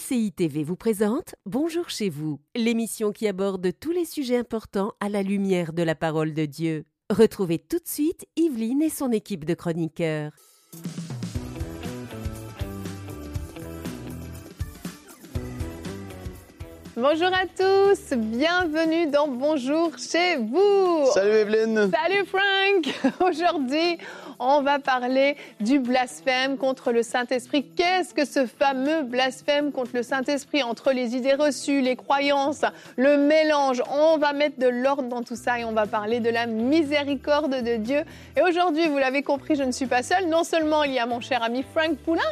MCI TV vous présente Bonjour chez vous, l'émission qui aborde tous les sujets importants à la lumière de la parole de Dieu. Retrouvez tout de suite Yveline et son équipe de chroniqueurs. Bonjour à tous, bienvenue dans Bonjour chez vous. Salut Evelyne. Salut Frank. Aujourd'hui, on va parler du blasphème contre le Saint-Esprit. Qu'est-ce que ce fameux blasphème contre le Saint-Esprit entre les idées reçues, les croyances, le mélange? On va mettre de l'ordre dans tout ça et on va parler de la miséricorde de Dieu. Et aujourd'hui, vous l'avez compris, je ne suis pas seule. Non seulement il y a mon cher ami Frank Poulain,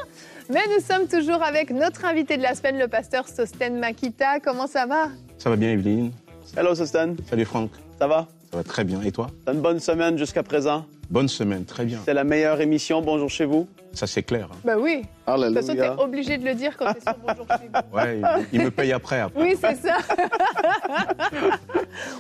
mais nous sommes toujours avec notre invité de la semaine, le pasteur Sosten Makita. Comment ça va? Ça va bien, Evelyne. Hello Sosten. Salut, Franck. Ça va? Ça va très bien. Et toi? Une bonne semaine jusqu'à présent Bonne semaine, très bien. C'est la meilleure émission Bonjour chez vous Ça, c'est clair. hein. Bah oui. De toute façon, t'es obligé de le dire quand t'es sur Bonjour chez vous. Ouais, il, il me paye après. après. Oui, c'est ça.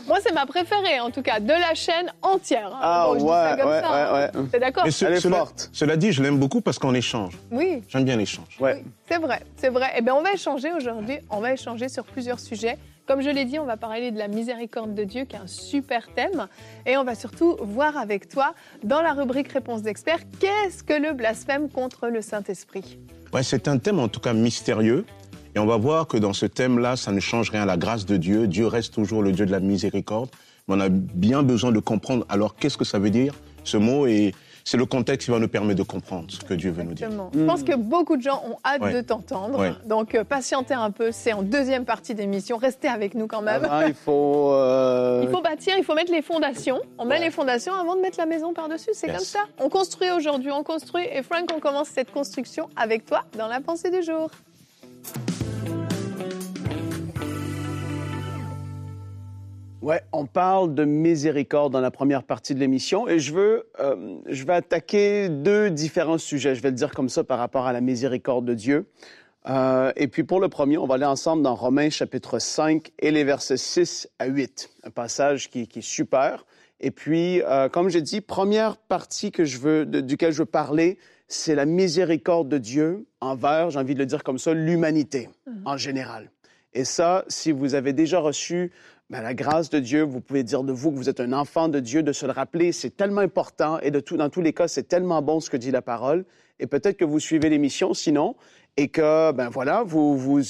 Moi, c'est ma préférée, en tout cas, de la chaîne entière. hein. Ah Bon, je dis ça ouais, comme ouais, ça, hein. ouais, ouais. T'es d'accord Mais ce- Elle est cela, forte. cela dit, je l'aime beaucoup parce qu'on échange. Oui. J'aime bien l'échange. Ouais. Oui, c'est vrai, c'est vrai. Eh bien, on va échanger aujourd'hui. On va échanger sur plusieurs sujets. Comme je l'ai dit, on va parler de la miséricorde de Dieu, qui est un super thème. Et on va surtout voir avec toi, dans la rubrique Réponse d'experts, qu'est-ce que le blasphème contre le Saint-Esprit? Ouais, c'est un thème en tout cas mystérieux. Et on va voir que dans ce thème-là, ça ne change rien à la grâce de Dieu. Dieu reste toujours le Dieu de la miséricorde. Mais on a bien besoin de comprendre alors qu'est-ce que ça veut dire, ce mot? Et c'est le contexte qui va nous permettre de comprendre ce que Dieu veut nous dire. Exactement. Je pense que beaucoup de gens ont hâte Ouais. de t'entendre. Ouais. Donc, euh, patientez un peu. C'est en deuxième partie d'émission. Restez avec nous quand même. Il faut. euh, Il faut bâtir, il faut mettre les fondations. On met les fondations avant de mettre la maison par-dessus. C'est Yes. comme ça. On construit aujourd'hui, on construit. Et Frank, on commence cette construction avec toi dans la pensée du jour. Ouais, on parle de miséricorde dans la première partie de l'émission et je veux, euh, je vais attaquer deux différents sujets. Je vais le dire comme ça par rapport à la miséricorde de Dieu. Euh, et puis pour le premier, on va aller ensemble dans Romains chapitre 5 et les versets 6 à 8. Un passage qui, est super. Et puis, euh, comme j'ai dit, première partie que je veux, duquel je veux parler, c'est la miséricorde de Dieu envers, j'ai envie de le dire comme ça, l'humanité en général. Et ça, si vous avez déjà reçu ben, la grâce de Dieu, vous pouvez dire de vous que vous êtes un enfant de Dieu, de se le rappeler, c'est tellement important et de tout, dans tous les cas, c'est tellement bon ce que dit la parole. Et peut-être que vous suivez l'émission sinon, et que, ben voilà, vous, vous,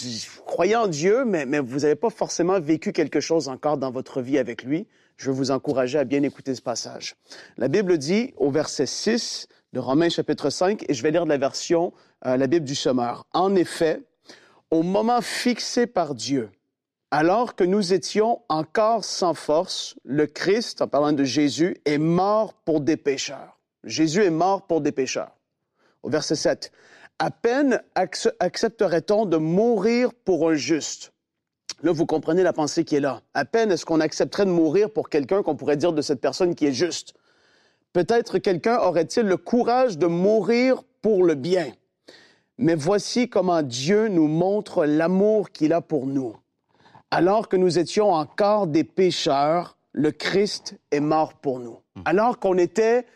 croyez en Dieu, mais, mais vous n'avez pas forcément vécu quelque chose encore dans votre vie avec lui. Je veux vous encourager à bien écouter ce passage. La Bible dit au verset 6 de Romains chapitre 5, et je vais lire de la version, euh, la Bible du Sommeur. En effet, au moment fixé par Dieu, alors que nous étions encore sans force, le Christ, en parlant de Jésus, est mort pour des pécheurs. Jésus est mort pour des pécheurs. Au verset 7, à peine acce- accepterait-on de mourir pour un juste? Là, vous comprenez la pensée qui est là. À peine est-ce qu'on accepterait de mourir pour quelqu'un qu'on pourrait dire de cette personne qui est juste? Peut-être quelqu'un aurait-il le courage de mourir pour le bien. Mais voici comment Dieu nous montre l'amour qu'il a pour nous. Alors que nous étions encore des pécheurs, le Christ est mort pour nous. Alors qu'on était,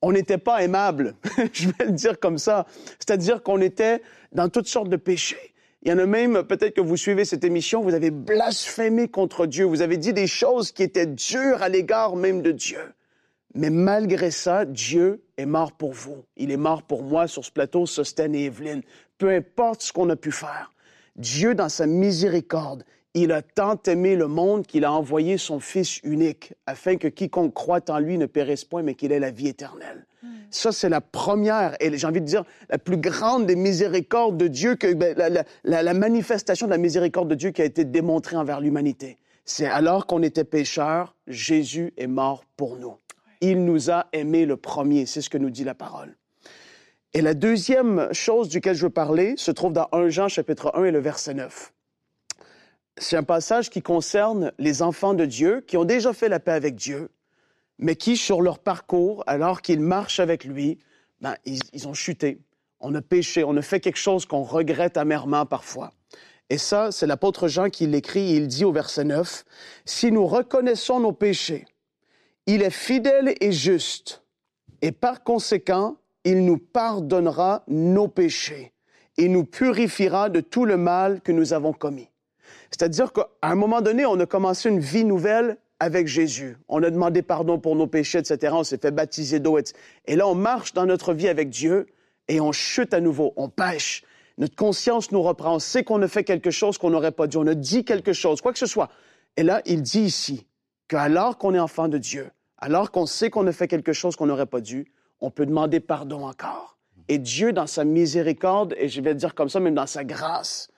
on n'était pas aimable, je vais le dire comme ça. C'est-à-dire qu'on était dans toutes sortes de péchés. Il y en a même, peut-être que vous suivez cette émission, vous avez blasphémé contre Dieu, vous avez dit des choses qui étaient dures à l'égard même de Dieu. Mais malgré ça, Dieu est mort pour vous. Il est mort pour moi sur ce plateau, Sosten et Evelyne. Peu importe ce qu'on a pu faire. Dieu, dans sa miséricorde, il a tant aimé le monde qu'il a envoyé son Fils unique, afin que quiconque croit en lui ne périsse point, mais qu'il ait la vie éternelle. Ça, c'est la première, et j'ai envie de dire, la plus grande des miséricordes de Dieu, que, ben, la- la manifestation de la miséricorde de Dieu qui a été démontrée envers l'humanité. C'est alors qu'on était pécheurs, Jésus est mort pour nous. Il nous a aimés le premier, c'est ce que nous dit la parole. Et la deuxième chose duquel je veux parler se trouve dans 1 Jean chapitre 1 et le verset 9. C'est un passage qui concerne les enfants de Dieu qui ont déjà fait la paix avec Dieu, mais qui, sur leur parcours, alors qu'ils marchent avec lui, ben, ils, ont chuté. On a péché, on a fait quelque chose qu'on regrette amèrement parfois. Et ça, c'est l'apôtre Jean qui l'écrit, il dit au verset 9, Si nous reconnaissons nos péchés, il est fidèle et juste, et par conséquent, il nous pardonnera nos péchés et nous purifiera de tout le mal que nous avons commis. C'est-à-dire qu'à un moment donné, on a commencé une vie nouvelle avec Jésus. On a demandé pardon pour nos péchés, etc. On s'est fait baptiser d'eau. Et là, on marche dans notre vie avec Dieu et on chute à nouveau, on pêche. Notre conscience nous reprend. On sait qu'on a fait quelque chose qu'on n'aurait pas dit. On a dit quelque chose, quoi que ce soit. Et là, il dit ici qu'alors qu'on est enfant de Dieu, alors qu'on sait qu'on a fait quelque chose qu'on n'aurait pas dû, on peut demander pardon encore. Et Dieu, dans sa miséricorde, et je vais dire comme ça, même dans sa grâce,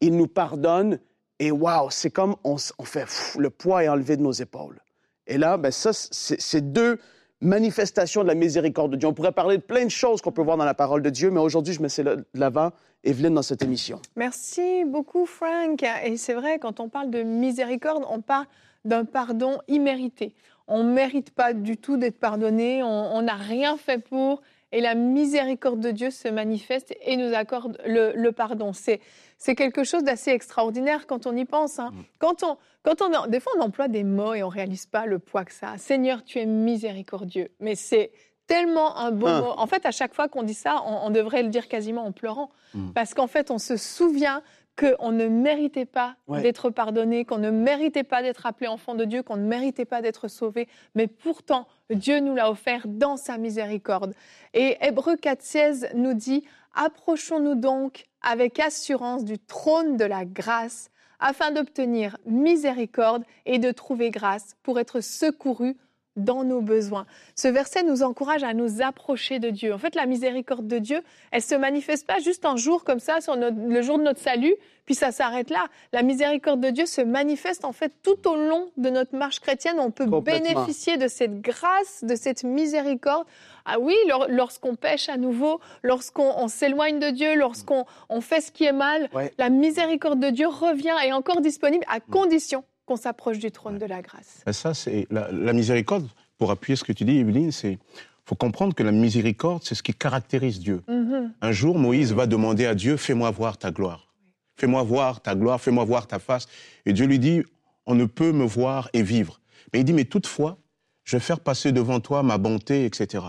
il nous pardonne. Et waouh, c'est comme on, fait le poids est enlevé de nos épaules. Et là, ben ça, c'est deux manifestations de la miséricorde de Dieu. On pourrait parler de plein de choses qu'on peut voir dans la parole de Dieu, mais aujourd'hui, je mets de l'avant Evelyne dans cette émission. Merci beaucoup, Frank. Et c'est vrai, quand on parle de miséricorde, on parle d'un pardon immérité. On ne mérite pas du tout d'être pardonné, on n'a rien fait pour, et la miséricorde de Dieu se manifeste et nous accorde le, pardon. C'est, c'est quelque chose d'assez extraordinaire quand on y pense. Hein. Mm. Quand on, quand on, des fois, on emploie des mots et on réalise pas le poids que ça a. Seigneur, tu es miséricordieux. Mais c'est tellement un beau ah. mot. En fait, à chaque fois qu'on dit ça, on, devrait le dire quasiment en pleurant. Mm. Parce qu'en fait, on se souvient qu'on ne méritait pas d'être pardonné, qu'on ne méritait pas d'être appelé enfant de Dieu, qu'on ne méritait pas d'être sauvé, mais pourtant Dieu nous l'a offert dans sa miséricorde. Et Hébreu 4,16 nous dit Approchons-nous donc avec assurance du trône de la grâce afin d'obtenir miséricorde et de trouver grâce pour être secourus dans nos besoins. Ce verset nous encourage à nous approcher de Dieu. En fait, la miséricorde de Dieu, elle se manifeste pas juste un jour comme ça, sur le jour de notre salut, puis ça s'arrête là. La miséricorde de Dieu se manifeste en fait tout au long de notre marche chrétienne. On peut bénéficier de cette grâce, de cette miséricorde. Ah oui, lorsqu'on pêche à nouveau, lorsqu'on s'éloigne de Dieu, lorsqu'on on fait ce qui est mal, la miséricorde de Dieu revient et est encore disponible à condition qu'on s'approche du trône de la grâce. Ça, c'est la, miséricorde. Pour appuyer ce que tu dis, Evelyne, c'est faut comprendre que la miséricorde, c'est ce qui caractérise Dieu. Mm-hmm. Un jour, Moïse va demander à Dieu, fais-moi voir ta gloire. Fais-moi voir ta gloire, fais-moi voir ta face. Et Dieu lui dit, on ne peut me voir et vivre. Mais il dit, mais toutefois, je vais faire passer devant toi ma bonté, etc.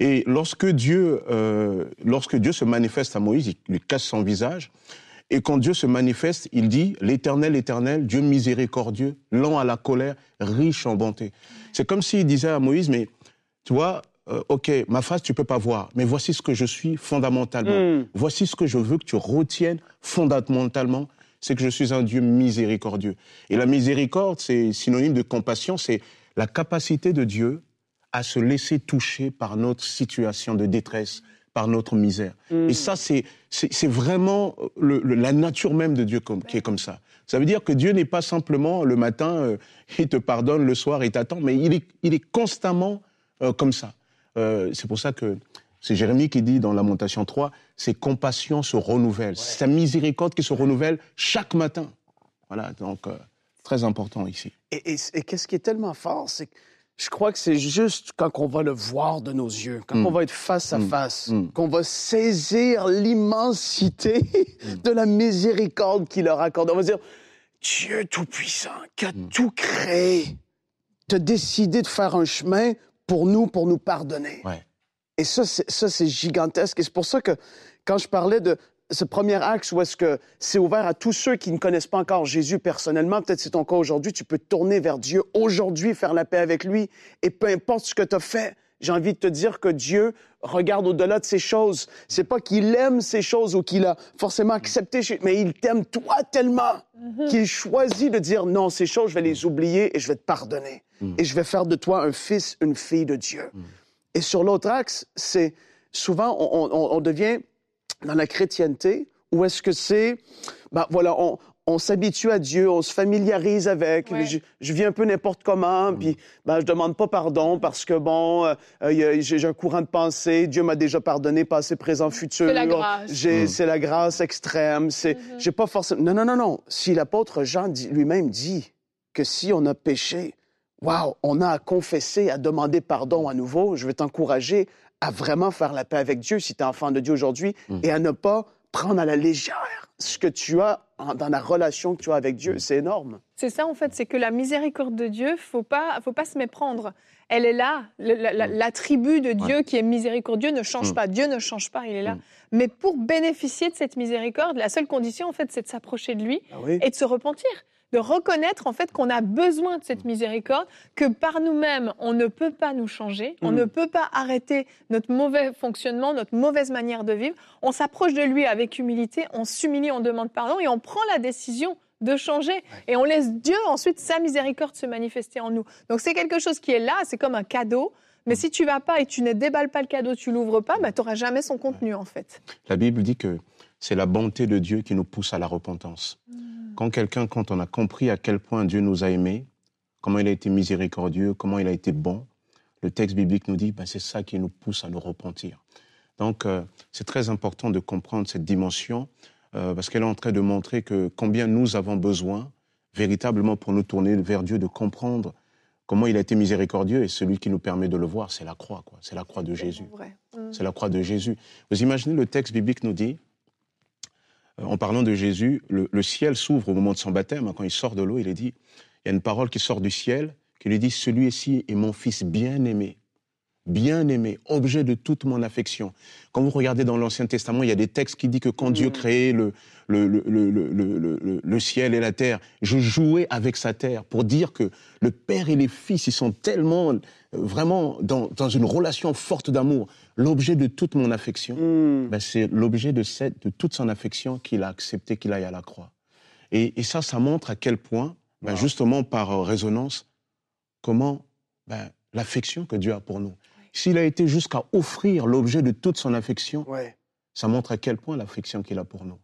Et lorsque Dieu, euh, lorsque Dieu se manifeste à Moïse, il lui casse son visage, et quand Dieu se manifeste, il dit L'Éternel, Éternel, Dieu miséricordieux, lent à la colère, riche en bonté. C'est comme s'il disait à Moïse Mais tu vois, euh, ok, ma face, tu peux pas voir, mais voici ce que je suis fondamentalement. Hmm. Voici ce que je veux que tu retiennes fondamentalement c'est que je suis un Dieu miséricordieux. Et la miséricorde, c'est synonyme de compassion, c'est la capacité de Dieu à se laisser toucher par notre situation de détresse, par notre misère. Et ça, c'est, vraiment le, la nature même de Dieu comme, qui est comme ça. Ça veut dire que Dieu n'est pas simplement le matin, euh, il te pardonne, le soir, il t'attend, mais il est, il est constamment euh, comme ça. Euh, c'est pour ça que c'est Jérémie qui dit dans Lamentation 3, ses compassions se renouvellent. Sa miséricorde qui se renouvelle chaque matin. Voilà, donc très important ici. Et, et, et qu'est-ce qui est tellement fort, c'est que je crois que c'est juste quand on va le voir de nos yeux, quand on mm. va être face à mm. face, mm. qu'on va saisir l'immensité de la miséricorde qu'il leur accorde. On va dire, Dieu Tout-Puissant, qui a tout créé, te décidé de faire un chemin pour nous, pour nous pardonner. Et ça, c'est gigantesque. Et c'est pour ça que quand je parlais de ce premier axe où est-ce que c'est ouvert à tous ceux qui ne connaissent pas encore Jésus personnellement, peut-être c'est ton cas aujourd'hui, tu peux tourner vers Dieu aujourd'hui, faire la paix avec lui, et peu importe ce que tu as fait, j'ai envie de te dire que Dieu regarde au-delà de ces choses. C'est pas qu'il aime ces choses ou qu'il a forcément accepté, mais il t'aime toi tellement mm-hmm. qu'il choisit de dire non, ces choses, je vais les oublier et je vais te pardonner. Mm. Et je vais faire de toi un fils, une fille de Dieu. Mm. Et sur l'autre axe, c'est souvent on devient dans la chrétienté ou est-ce que c'est, ben voilà, on, on s'habitue à Dieu, on se familiarise avec. Je, je, vis un peu n'importe comment, mm. puis ben, je demande pas pardon parce que bon, euh, euh j'ai un courant de pensée. Dieu m'a déjà pardonné, passé, présent, futur. C'est la grâce. Mm. C'est la grâce extrême. C'est, mm-hmm. j'ai pas forcément. Non, non, non, non. Si l'apôtre Jean lui-même dit que si on a péché, waouh, on a à confesser, à demander pardon à nouveau. Je vais t'encourager à vraiment faire la paix avec Dieu si tu es enfant de Dieu aujourd'hui mm. et à ne pas prendre à la légère ce que tu as dans la relation que tu as avec Dieu. Mm. C'est énorme. C'est ça, en fait, c'est que la miséricorde de Dieu, faut pas, faut pas se méprendre. Elle est là. L'attribut de Dieu qui est miséricordieux ne change pas. Dieu ne change pas, il est là. Mais pour bénéficier de cette miséricorde, la seule condition, en fait, c'est de s'approcher de lui Ah et de se repentir de reconnaître en fait qu'on a besoin de cette miséricorde, que par nous-mêmes on ne peut pas nous changer, on Mm. ne peut pas arrêter notre mauvais fonctionnement, notre mauvaise manière de vivre. On s'approche de lui avec humilité, on s'humilie, on demande pardon et on prend la décision de changer et on laisse Dieu ensuite sa miséricorde se manifester en nous. Donc c'est quelque chose qui est là, c'est comme un cadeau. Mais si tu vas pas et tu ne déballes pas le cadeau, tu l'ouvres pas, bah, tu n'auras jamais son contenu en fait. La Bible dit que c'est la bonté de Dieu qui nous pousse à la repentance. Quand quelqu'un, quand on a compris à quel point Dieu nous a aimés, comment il a été miséricordieux, comment il a été bon, le texte biblique nous dit, ben, c'est ça qui nous pousse à nous repentir. Donc, euh, c'est très important de comprendre cette dimension, euh, parce qu'elle est en train de montrer que combien nous avons besoin, véritablement pour nous tourner vers Dieu, de comprendre comment il a été miséricordieux, et celui qui nous permet de le voir, c'est la croix, quoi. C'est la croix de Jésus. Mm. C'est la croix de Jésus. Vous imaginez, le texte biblique nous dit, en parlant de Jésus, le, le ciel s'ouvre au moment de son baptême. hein, Quand il sort de l'eau, il est dit, il y a une parole qui sort du ciel qui lui dit, celui-ci est mon fils bien-aimé, bien-aimé, objet de toute mon affection. Quand vous regardez dans l'Ancien Testament, il y a des textes qui disent que quand Dieu créait le, le, ciel et la terre, je jouais avec sa terre pour dire que le Père et les Fils, ils sont tellement, euh, vraiment, dans, dans une relation forte d'amour. L'objet de toute mon affection, Mm. ben, c'est l'objet de, cette, de toute son affection qu'il a accepté qu'il aille à la croix. Et, et ça, ça montre à quel point, ben, Wow. justement par euh, résonance, comment ben, l'affection que Dieu a pour nous. S'il a été jusqu'à offrir l'objet de toute son affection, Ouais. ça montre à quel point l'affection qu'il a pour nous.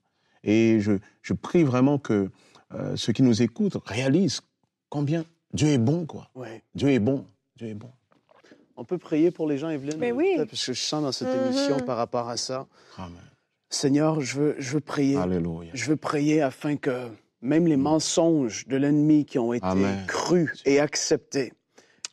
Et je, je prie vraiment que euh, ceux qui nous écoutent réalisent combien Dieu est bon, quoi. Ouais. Dieu est bon, Dieu est bon. On peut prier pour les gens, Evelyne? Mais oui. Peut-être, Parce que je sens dans cette Mhm. émission par rapport à ça. Amen. Seigneur, je veux, je veux prier. Alléluia. Je veux prier afin que même les mensonges de l'ennemi qui ont été Amen. crus et acceptés,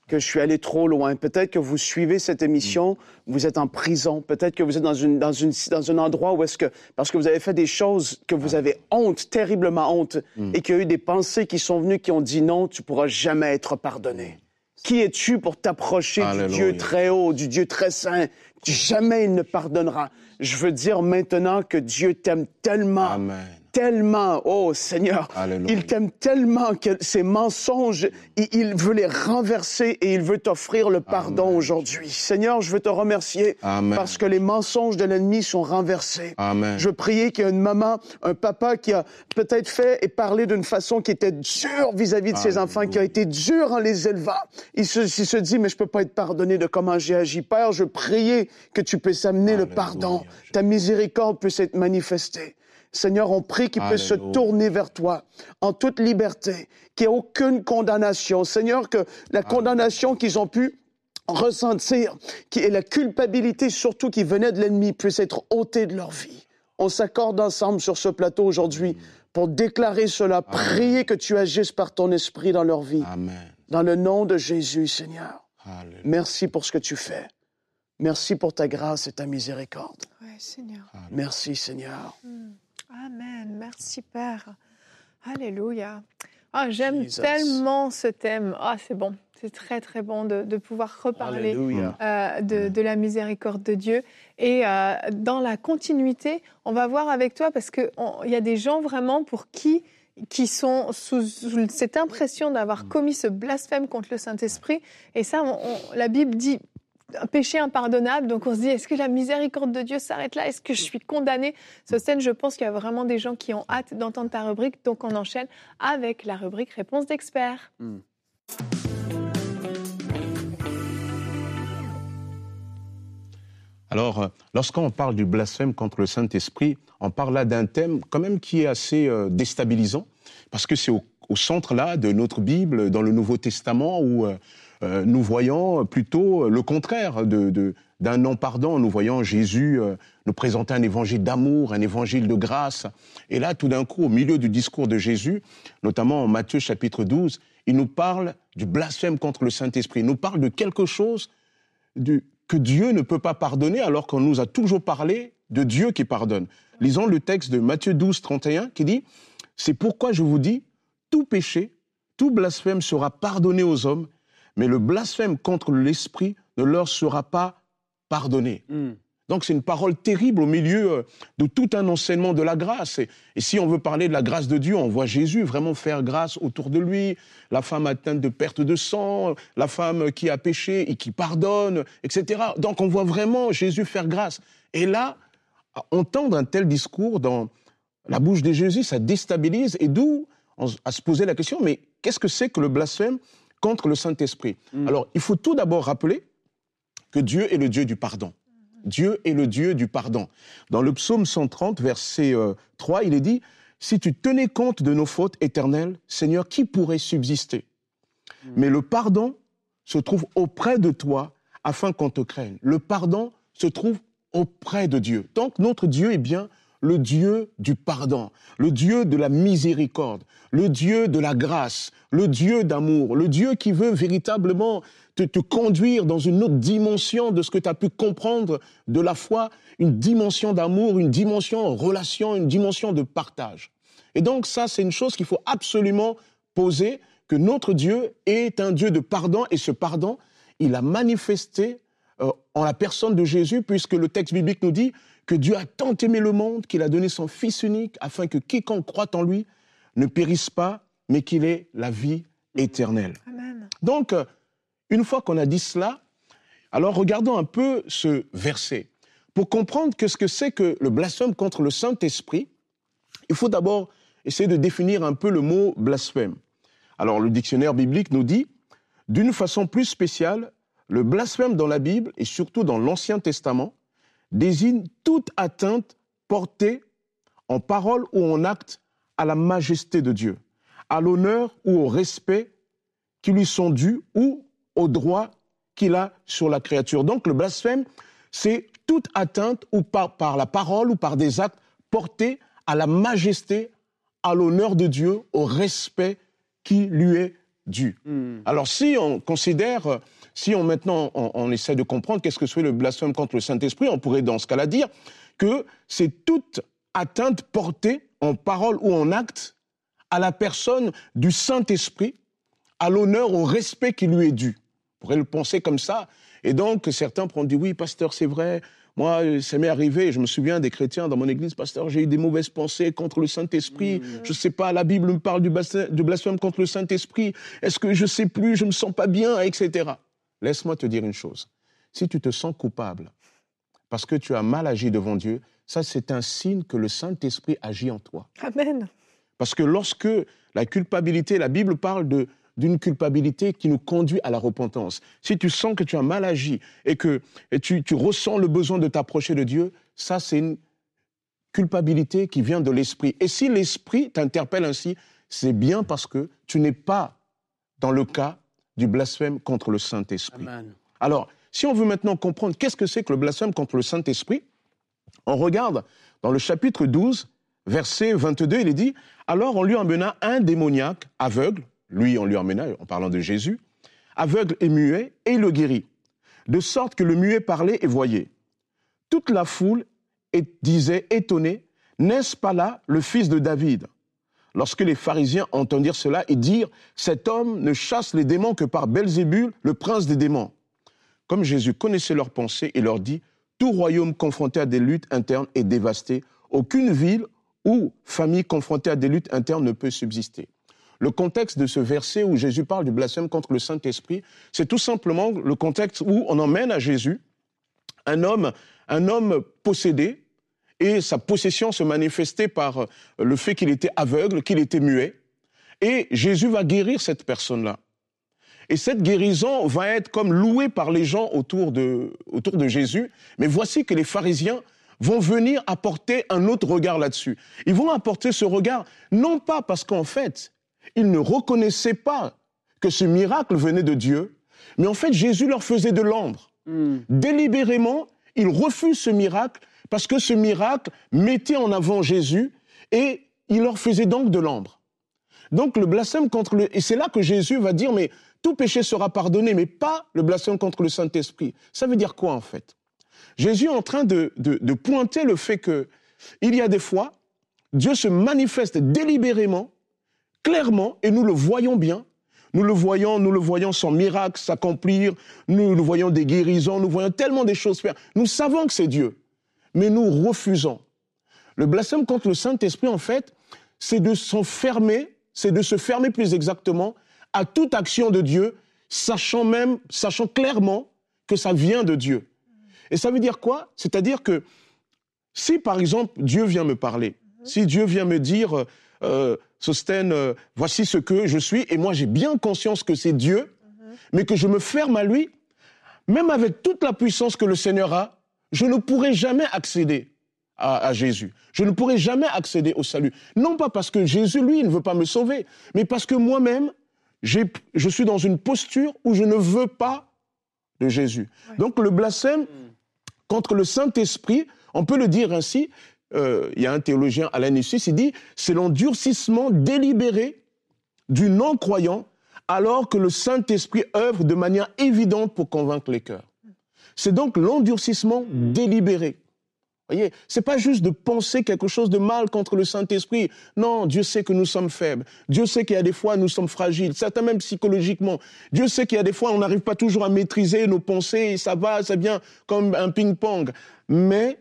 que je suis allé trop loin. Peut-être que vous suivez cette émission, vous êtes en prison, peut-être que vous êtes dans, une, dans, une, dans un endroit où est-ce que, parce que vous avez fait des choses que vous avez honte, terriblement honte, et qu'il y a eu des pensées qui sont venues qui ont dit non, tu pourras jamais être pardonné. Qui es-tu pour t'approcher du. Dieu très haut, du Dieu très saint? Jamais il ne pardonnera. Je veux dire maintenant que Dieu t'aime tellement Amen. Tellement, oh Seigneur, Alléluia. il t'aime tellement que ces mensonges, il, veut les renverser et il veut t'offrir le pardon aujourd'hui. Seigneur, je veux te remercier Amen. parce que les mensonges de l'ennemi sont renversés. Amen. Je priais qu'il y a une maman, un papa qui a peut-être fait et parlé d'une façon qui était dure vis-à-vis de ses enfants, qui a été dur en les élevant. Il se, il se dit, mais je peux pas être pardonné de comment j'ai agi. Père, je priais que tu puisses amener le pardon, ta miséricorde puisse être manifestée. Seigneur, on prie qu'il puisse se tourner vers toi en toute liberté, qu'il n'y ait aucune condamnation. Seigneur, que la condamnation qu'ils ont pu ressentir, qui et la culpabilité surtout qui venait de l'ennemi puisse être ôtée de leur vie. On s'accorde ensemble sur ce plateau aujourd'hui pour déclarer cela, prier que tu agisses par ton esprit dans leur vie. Amen. Dans le nom de Jésus, Seigneur. Alléluia. Merci pour ce que tu fais. Merci pour ta grâce et ta miséricorde. Ouais, Seigneur. Merci, Seigneur. Amen. Merci, Père. Alléluia. Ah, j'aime tellement ce thème. Ah, c'est bon. C'est très, très bon de, de pouvoir reparler euh, de, de la miséricorde de Dieu. Et euh, dans la continuité, on va voir avec toi, parce qu'il y a des gens vraiment pour qui qui sont sous, sous cette impression d'avoir commis ce blasphème contre le Saint-Esprit. Et ça, on- on- la Bible dit un péché impardonnable. Donc on se dit, est-ce que la miséricorde de Dieu s'arrête là? Est-ce que je suis condamnée? Sostène, je pense qu'il y a vraiment des gens qui ont hâte d'entendre ta rubrique. Donc on enchaîne avec la rubrique Réponse d'experts. Alors, euh, lorsqu'on parle du blasphème contre le Saint-Esprit, on parle là d'un thème quand même qui est assez euh, déstabilisant, parce que c'est au, au centre là de notre Bible, dans le Nouveau Testament, où euh, euh, nous voyons plutôt le contraire de, d'un non-pardon. Nous voyons Jésus euh, nous présenter un évangile d'amour, un évangile de grâce. Et là, tout d'un coup, au milieu du discours de Jésus, notamment en Matthieu chapitre 12, il nous parle du blasphème contre le Saint-Esprit. Il nous parle de quelque chose que Dieu ne peut pas pardonner alors qu'on nous a toujours parlé de Dieu qui pardonne. Lisons le texte de Matthieu 12, 31 qui dit, C'est pourquoi je vous dis, tout péché, tout blasphème sera pardonné aux hommes, mais le blasphème contre l'Esprit ne leur sera pas pardonné. Hmm. Donc c'est une parole terrible au milieu euh, de tout un enseignement de la grâce. Et, et, si on veut parler de la grâce de Dieu, on voit Jésus vraiment faire grâce autour de lui, la femme atteinte de perte de sang, la femme qui a péché et qui pardonne, etc. Donc on voit vraiment Jésus faire grâce. Et là, entendre un tel discours dans la bouche de Jésus, ça déstabilise. Et d'où à se poser la question, mais qu'est-ce que c'est que le blasphème? Contre le Saint-Esprit mm. Alors il faut tout d'abord rappeler que Dieu est le Dieu du pardon. Dieu est le Dieu du pardon. Dans le psaume 130, verset 3, euh, il est dit, Si tu tenais compte de nos fautes éternelles, Seigneur, qui pourrait subsister? Hmm. Mais le pardon se trouve auprès de toi afin qu'on te craigne. Le pardon se trouve auprès de Dieu. Donc notre Dieu est bien le Dieu du pardon, le Dieu de la miséricorde, le Dieu de la grâce, le Dieu d'amour, le Dieu qui veut véritablement te, conduire dans une autre dimension de ce que tu as pu comprendre de la foi, une dimension d'amour, une dimension relation, une dimension de partage. Et donc ça, c'est une chose qu'il faut absolument poser, que notre Dieu est un Dieu de pardon, et ce pardon, il a manifesté euh, en la personne de Jésus, puisque le texte biblique nous dit que Dieu a tant aimé le monde qu'il a donné son Fils unique, afin que quiconque croit en lui ne périsse pas, mais qu'il ait la vie éternelle. Amen. Donc, euh, une fois qu'on a dit cela, alors regardons un peu ce verset. Pour comprendre ce que c'est que le blasphème contre le Saint-Esprit, il faut d'abord essayer de définir un peu le mot blasphème. Alors le dictionnaire biblique nous dit, d'une façon plus spéciale, le blasphème dans la Bible et surtout dans l'Ancien Testament désigne toute atteinte portée en parole ou en acte à la majesté de Dieu, à l'honneur ou au respect qui lui sont dus ou au droit qu'il a sur la créature. Donc le blasphème, c'est toute atteinte ou par, par la parole ou par des actes portés à la majesté, à l'honneur de Dieu, au respect qui lui est dû. Hmm. Alors si on considère, si on maintenant on, essaie de comprendre qu'est-ce que c'est le blasphème contre le Saint-Esprit, on pourrait dans ce cas-là dire que c'est toute atteinte portée en parole ou en acte à la personne du Saint-Esprit, à l'honneur, au respect qui lui est dû. On pourrait le penser comme ça. Et donc, certains pourront dire, oui, pasteur, c'est vrai, moi, ça m'est arrivé, je me souviens des chrétiens dans mon église, pasteur, j'ai eu des mauvaises pensées contre le Saint-Esprit. Mm. Je ne sais pas, la Bible me parle du blasphème contre le Saint-Esprit. Est-ce que je ne sais plus, je ne me sens pas bien, etc. Laisse-moi te dire une chose. Si tu te sens coupable parce que tu as mal agi devant Dieu, ça c'est un signe que le Saint-Esprit agit en toi. Amen. Parce que lorsque la culpabilité, la Bible parle de d'une culpabilité qui nous conduit à la repentance. Si tu sens que tu as mal agi et que tu, ressens le besoin de t'approcher de Dieu, ça c'est une culpabilité qui vient de l'esprit. Et si l'esprit t'interpelle ainsi, c'est bien parce que tu n'es pas dans le cas du blasphème contre le Saint-Esprit. Alors, si on veut maintenant comprendre qu'est-ce que c'est que le blasphème contre le Saint-Esprit, on regarde dans le chapitre 12, verset 22, il est dit, alors on lui emmena un démoniaque aveugle, lui on lui emmena, en parlant de Jésus, aveugle et muet, et il le guérit, de sorte que le muet parlait et voyait. Toute la foule disait étonnée, n'est-ce pas là le fils de David? Lorsque les pharisiens entendirent cela, ils dirent, cet homme ne chasse les démons que par Belzébul, le prince des démons. Comme Jésus connaissait leurs pensées, il leur dit, tout royaume confronté à des luttes internes est dévasté, aucune ville ou famille confrontée à des luttes internes ne peut subsister. Le contexte de ce verset où Jésus parle du blasphème contre le Saint-Esprit, c'est tout simplement le contexte où on emmène à Jésus un homme, un homme possédé, et sa possession se manifestait par le fait qu'il était aveugle, qu'il était muet. Et Jésus va guérir cette personne-là. Et cette guérison va être comme louée par les gens autour de, autour de Jésus. Mais voici que les pharisiens vont venir apporter un autre regard là-dessus. Ils vont apporter ce regard, non pas parce qu'en fait, ils ne reconnaissaient pas que ce miracle venait de Dieu, mais en fait Jésus leur faisait de l'ombre. Hmm. Délibérément, ils refusent ce miracle parce que ce miracle mettait en avant Jésus et il leur faisait donc de l'ombre. Donc le blasphème contre le... Et c'est là que Jésus va dire, mais tout péché sera pardonné, mais pas le blasphème contre le Saint-Esprit. Ça veut dire quoi en fait? Jésus est en train de, de pointer le fait que il y a des fois, Dieu se manifeste délibérément clairement, et nous le voyons bien, Nous le voyons, nous le voyons son miracle s'accomplir, nous le voyons des guérisons, nous voyons tellement des choses faire. Nous savons que c'est Dieu, mais nous refusons. Le blasphème contre le Saint-Esprit, en fait, c'est de s'enfermer, c'est de se fermer plus exactement à toute action de Dieu, sachant même, sachant clairement que ça vient de Dieu. Et ça veut dire quoi? C'est-à-dire que si, par exemple, Dieu vient me parler, si Dieu vient me dire, euh, Sostène, euh, voici ce que je suis, et moi j'ai bien conscience que c'est Dieu, mais que je me ferme à lui, même avec toute la puissance que le Seigneur a, je ne pourrai jamais accéder à, à Jésus. Je ne pourrai jamais accéder au salut. Non pas parce que Jésus, lui, ne veut pas me sauver, mais parce que moi-même, je suis dans une posture où je ne veux pas de Jésus. Donc le blasphème contre le Saint-Esprit, on peut le dire ainsi, euh, il y a un théologien, Alain Nissus, il dit, c'est l'endurcissement délibéré du non-croyant alors que le Saint-Esprit œuvre de manière évidente pour convaincre les cœurs. C'est donc l'endurcissement délibéré. Voyez, c'est pas juste de penser quelque chose de mal contre le Saint-Esprit. Non, Dieu sait que nous sommes faibles. Dieu sait qu'il y a des fois nous sommes fragiles, certains même psychologiquement. Dieu sait qu'il y a des fois on n'arrive pas toujours à maîtriser nos pensées, et ça va, ça vient comme un ping-pong. Mais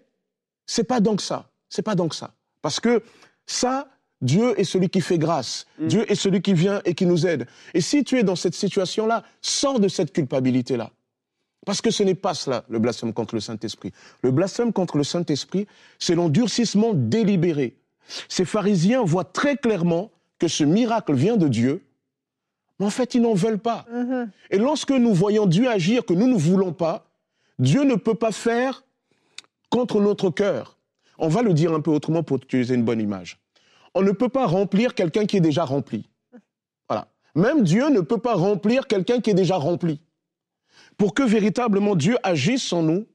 c'est pas donc ça. C'est pas donc ça. Parce que ça, Dieu est celui qui fait grâce. Dieu est celui qui vient et qui nous aide. Et si tu es dans cette situation-là, sors de cette culpabilité-là. Parce que ce n'est pas cela, le blasphème contre le Saint-Esprit. Le blasphème contre le Saint-Esprit, c'est l'endurcissement délibéré. Ces pharisiens voient très clairement que ce miracle vient de Dieu, mais en fait, ils n'en veulent pas. Et lorsque nous voyons Dieu agir que nous ne voulons pas, Dieu ne peut pas faire contre notre cœur. On va le dire un peu autrement pour utiliser une bonne image. On ne peut pas remplir quelqu'un qui est déjà rempli. Voilà. Même Dieu ne peut pas remplir quelqu'un qui est déjà rempli. Pour que véritablement Dieu agisse en nous,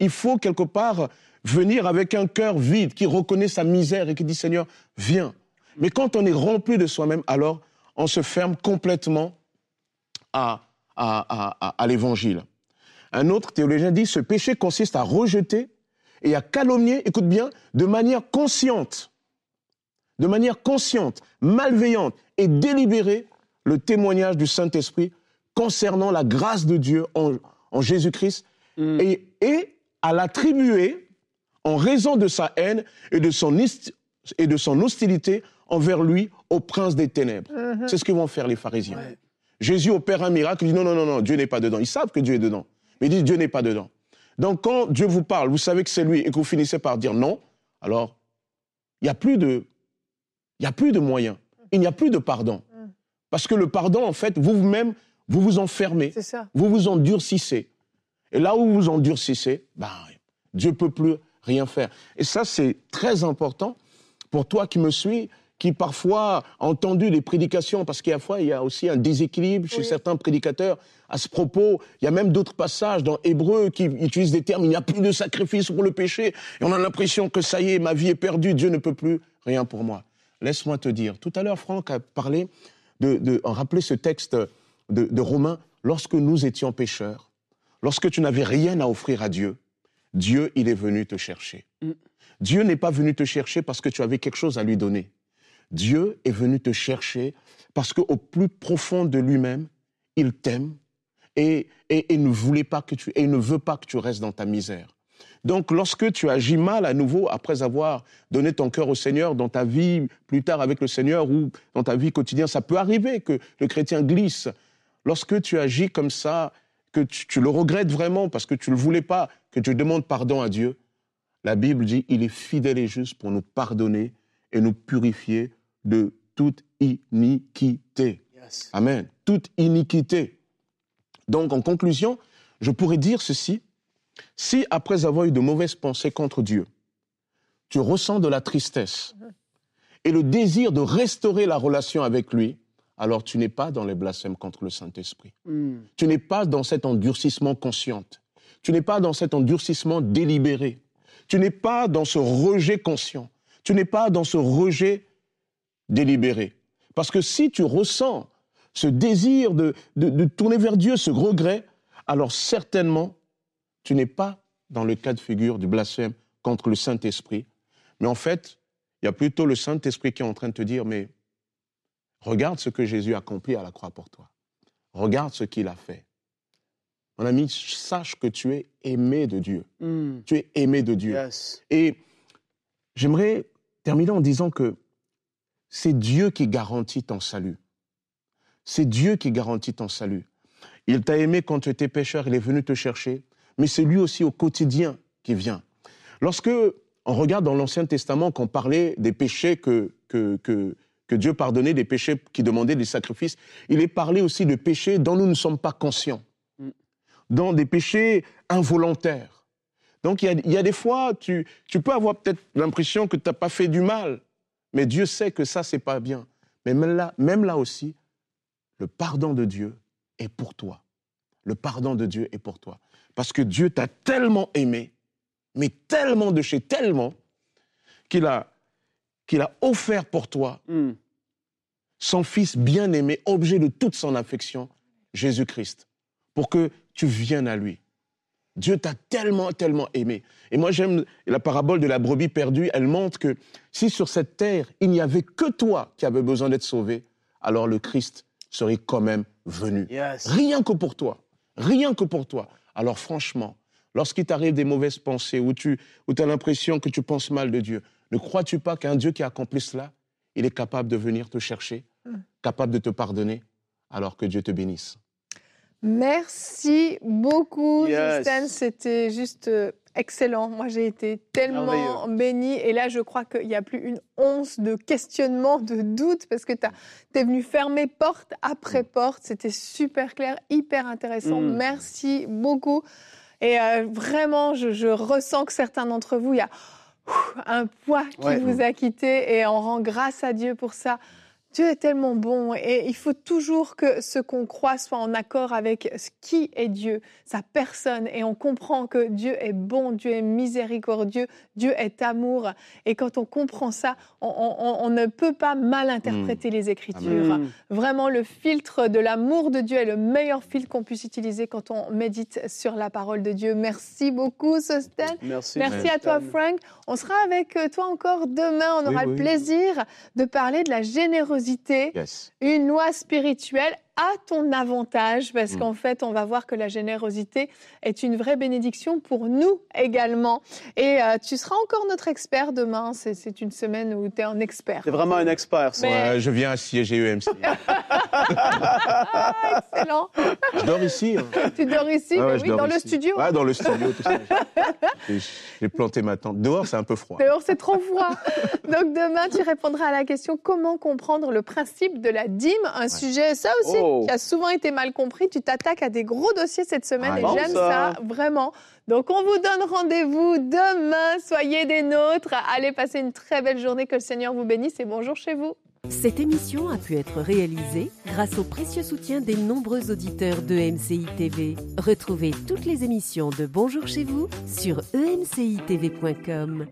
il faut quelque part venir avec un cœur vide qui reconnaît sa misère et qui dit Seigneur, viens. Mais quand on est rempli de soi-même, alors on se ferme complètement à, l'évangile. Un autre théologien dit ce péché consiste à rejeter et à calomnier, écoute bien, de manière consciente, de manière consciente, malveillante et délibérée le témoignage du Saint-Esprit concernant la grâce de Dieu en, en Jésus-Christ et, et à l'attribuer en raison de sa haine et de son, et de son hostilité envers lui au prince des ténèbres. C'est ce que vont faire les pharisiens. Jésus opère un miracle, il dit non, non, non, non, Dieu n'est pas dedans. Ils savent que Dieu est dedans, mais ils disent Dieu n'est pas dedans. Donc quand Dieu vous parle, vous savez que c'est lui et que vous finissez par dire non, alors il n'y a plus de, il y a plus de moyens, il n'y a plus de pardon. Parce que le pardon, en fait, vous-même, vous vous enfermez, ça. vous vous endurcissez. Et là où vous vous endurcissez, ben, Dieu peut plus rien faire. Et ça, c'est très important pour toi qui me suis, qui parfois a entendu les prédications, parce qu'il y a fois, il y a aussi un déséquilibre chez certains prédicateurs à ce propos. Il y a même d'autres passages dans Hébreu qui utilisent des termes, il n'y a plus de sacrifice pour le péché. Et on a l'impression que ça y est, ma vie est perdue, Dieu ne peut plus rien pour moi. Laisse-moi te dire, tout à l'heure, Franck a parlé de, de a rappelé ce texte de, de Romains, lorsque nous étions pécheurs, lorsque tu n'avais rien à offrir à Dieu, Dieu, il est venu te chercher. Dieu n'est pas venu te chercher parce que tu avais quelque chose à lui donner. Dieu est venu te chercher parce qu'au plus profond de lui-même, il t'aime et, et, et ne voulait pas que tu, et il ne veut pas que tu restes dans ta misère. Donc, lorsque tu agis mal à nouveau après avoir donné ton cœur au Seigneur dans ta vie plus tard avec le Seigneur ou dans ta vie quotidienne, ça peut arriver que le chrétien glisse. Lorsque tu agis comme ça, que tu, tu le regrettes vraiment parce que tu ne le voulais pas, que tu demandes pardon à Dieu, la Bible dit il est fidèle et juste pour nous pardonner et nous purifier de toute iniquité. Yes. Amen. Toute iniquité. Donc, en conclusion, je pourrais dire ceci. Si, après avoir eu de mauvaises pensées contre Dieu, tu ressens de la tristesse et le désir de restaurer la relation avec lui, alors tu n'es pas dans les blasphèmes contre le Saint-Esprit. Mm. Tu n'es pas dans cet endurcissement conscient. Tu n'es pas dans cet endurcissement délibéré. Tu n'es pas dans ce rejet conscient. Tu n'es pas dans ce rejet délibéré. Parce que si tu ressens ce désir de, de, de tourner vers Dieu, ce regret, alors certainement, tu n'es pas dans le cas de figure du blasphème contre le Saint-Esprit. Mais en fait, il y a plutôt le Saint-Esprit qui est en train de te dire, mais regarde ce que Jésus a accompli à la croix pour toi. regarde ce qu'il a fait. Mon ami, sache que tu es aimé de Dieu. Mm. Tu es aimé de Dieu. Yes. Et j'aimerais terminer en disant que c'est Dieu qui garantit ton salut. C'est Dieu qui garantit ton salut. Il t'a aimé quand tu étais pécheur, il est venu te chercher, mais c'est lui aussi au quotidien qui vient. Lorsque on regarde dans l'Ancien Testament qu'on parlait des péchés que, que, que, que Dieu pardonnait, des péchés qui demandaient des sacrifices, il est parlé aussi de péchés dont nous ne sommes pas conscients, Mm. dans des péchés involontaires. Donc il y a, il y a des fois, tu, tu peux avoir peut-être l'impression que tu n'as pas fait du mal, mais Dieu sait que ça, c'est pas bien. Mais même là, même là aussi, le pardon de Dieu est pour toi. Le pardon de Dieu est pour toi. Parce que Dieu t'a tellement aimé, mais tellement de chez tellement, qu'il a, qu'il a offert pour toi Mm. son Fils bien-aimé, objet de toute son affection, Jésus-Christ, pour que tu viennes à lui. Dieu t'a tellement, tellement aimé. Et moi, j'aime la parabole de la brebis perdue. Elle montre que si sur cette terre, il n'y avait que toi qui avais besoin d'être sauvé, alors le Christ serait quand même venu. Yes. Rien que pour toi. Rien que pour toi. Alors franchement, lorsqu'il t'arrive des mauvaises pensées ou tu ou as l'impression que tu penses mal de Dieu, ne crois-tu pas qu'un Dieu qui accomplit cela, il est capable de venir te chercher, capable de te pardonner, alors que Dieu te bénisse? Merci beaucoup, Yes. Justin. C'était juste euh, excellent. Moi, j'ai été tellement bénie. Et là, je crois qu'il n'y a plus une once de questionnement, de doute, parce que tu es venu fermer porte après porte. C'était super clair, hyper intéressant. Mm. Merci beaucoup. Et euh, vraiment, je, je ressens que certains d'entre vous, il y a un poids qui Ouais. vous a quitté et on rend grâce à Dieu pour ça. Dieu est tellement bon et il faut toujours que ce qu'on croit soit en accord avec ce qui est Dieu, sa personne. Et on comprend que Dieu est bon, Dieu est miséricordieux, Dieu est amour. Et quand on comprend ça, on, on- on ne peut pas mal interpréter les Écritures. Vraiment, le filtre de l'amour de Dieu est le meilleur filtre qu'on puisse utiliser quand on médite sur la parole de Dieu. Merci beaucoup, Sosten. Merci. Merci à toi, Frank. On sera avec euh, toi encore demain. On Oui, aura oui. le plaisir de parler de la générosité, Yes. une loi spirituelle à ton avantage, parce Mm. qu'en fait, on va voir que la générosité est une vraie bénédiction pour nous également. Et euh, tu seras encore notre expert demain. C'est- C'est une semaine où tu es un expert. C'est vraiment un expert, ça. Mais- Ouais, je viens à siéger EMC. Ah, excellent. je dors ici. hein. Tu dors ici, Ah ouais, mais oui, dors dans le studio. Ouais, dans le studio, tout ça. J'ai- J'ai planté ma tente. Dehors, c'est un peu froid. Dehors, c'est trop froid. Donc demain, tu répondras à la question comment comprendre le principe de la dîme, un sujet, ça aussi, Oh. qui a souvent été mal compris. Tu t'attaques à des gros dossiers cette semaine Ah, et bon, j'aime ça. ça. vraiment. Donc on vous donne rendez-vous demain. Soyez des nôtres. Allez passer une très belle journée. Que le Seigneur vous bénisse et bonjour chez vous. Cette émission a pu être réalisée grâce au précieux soutien des nombreux auditeurs de MCI TV. Retrouvez toutes les émissions de Bonjour chez vous sur emcitv.com.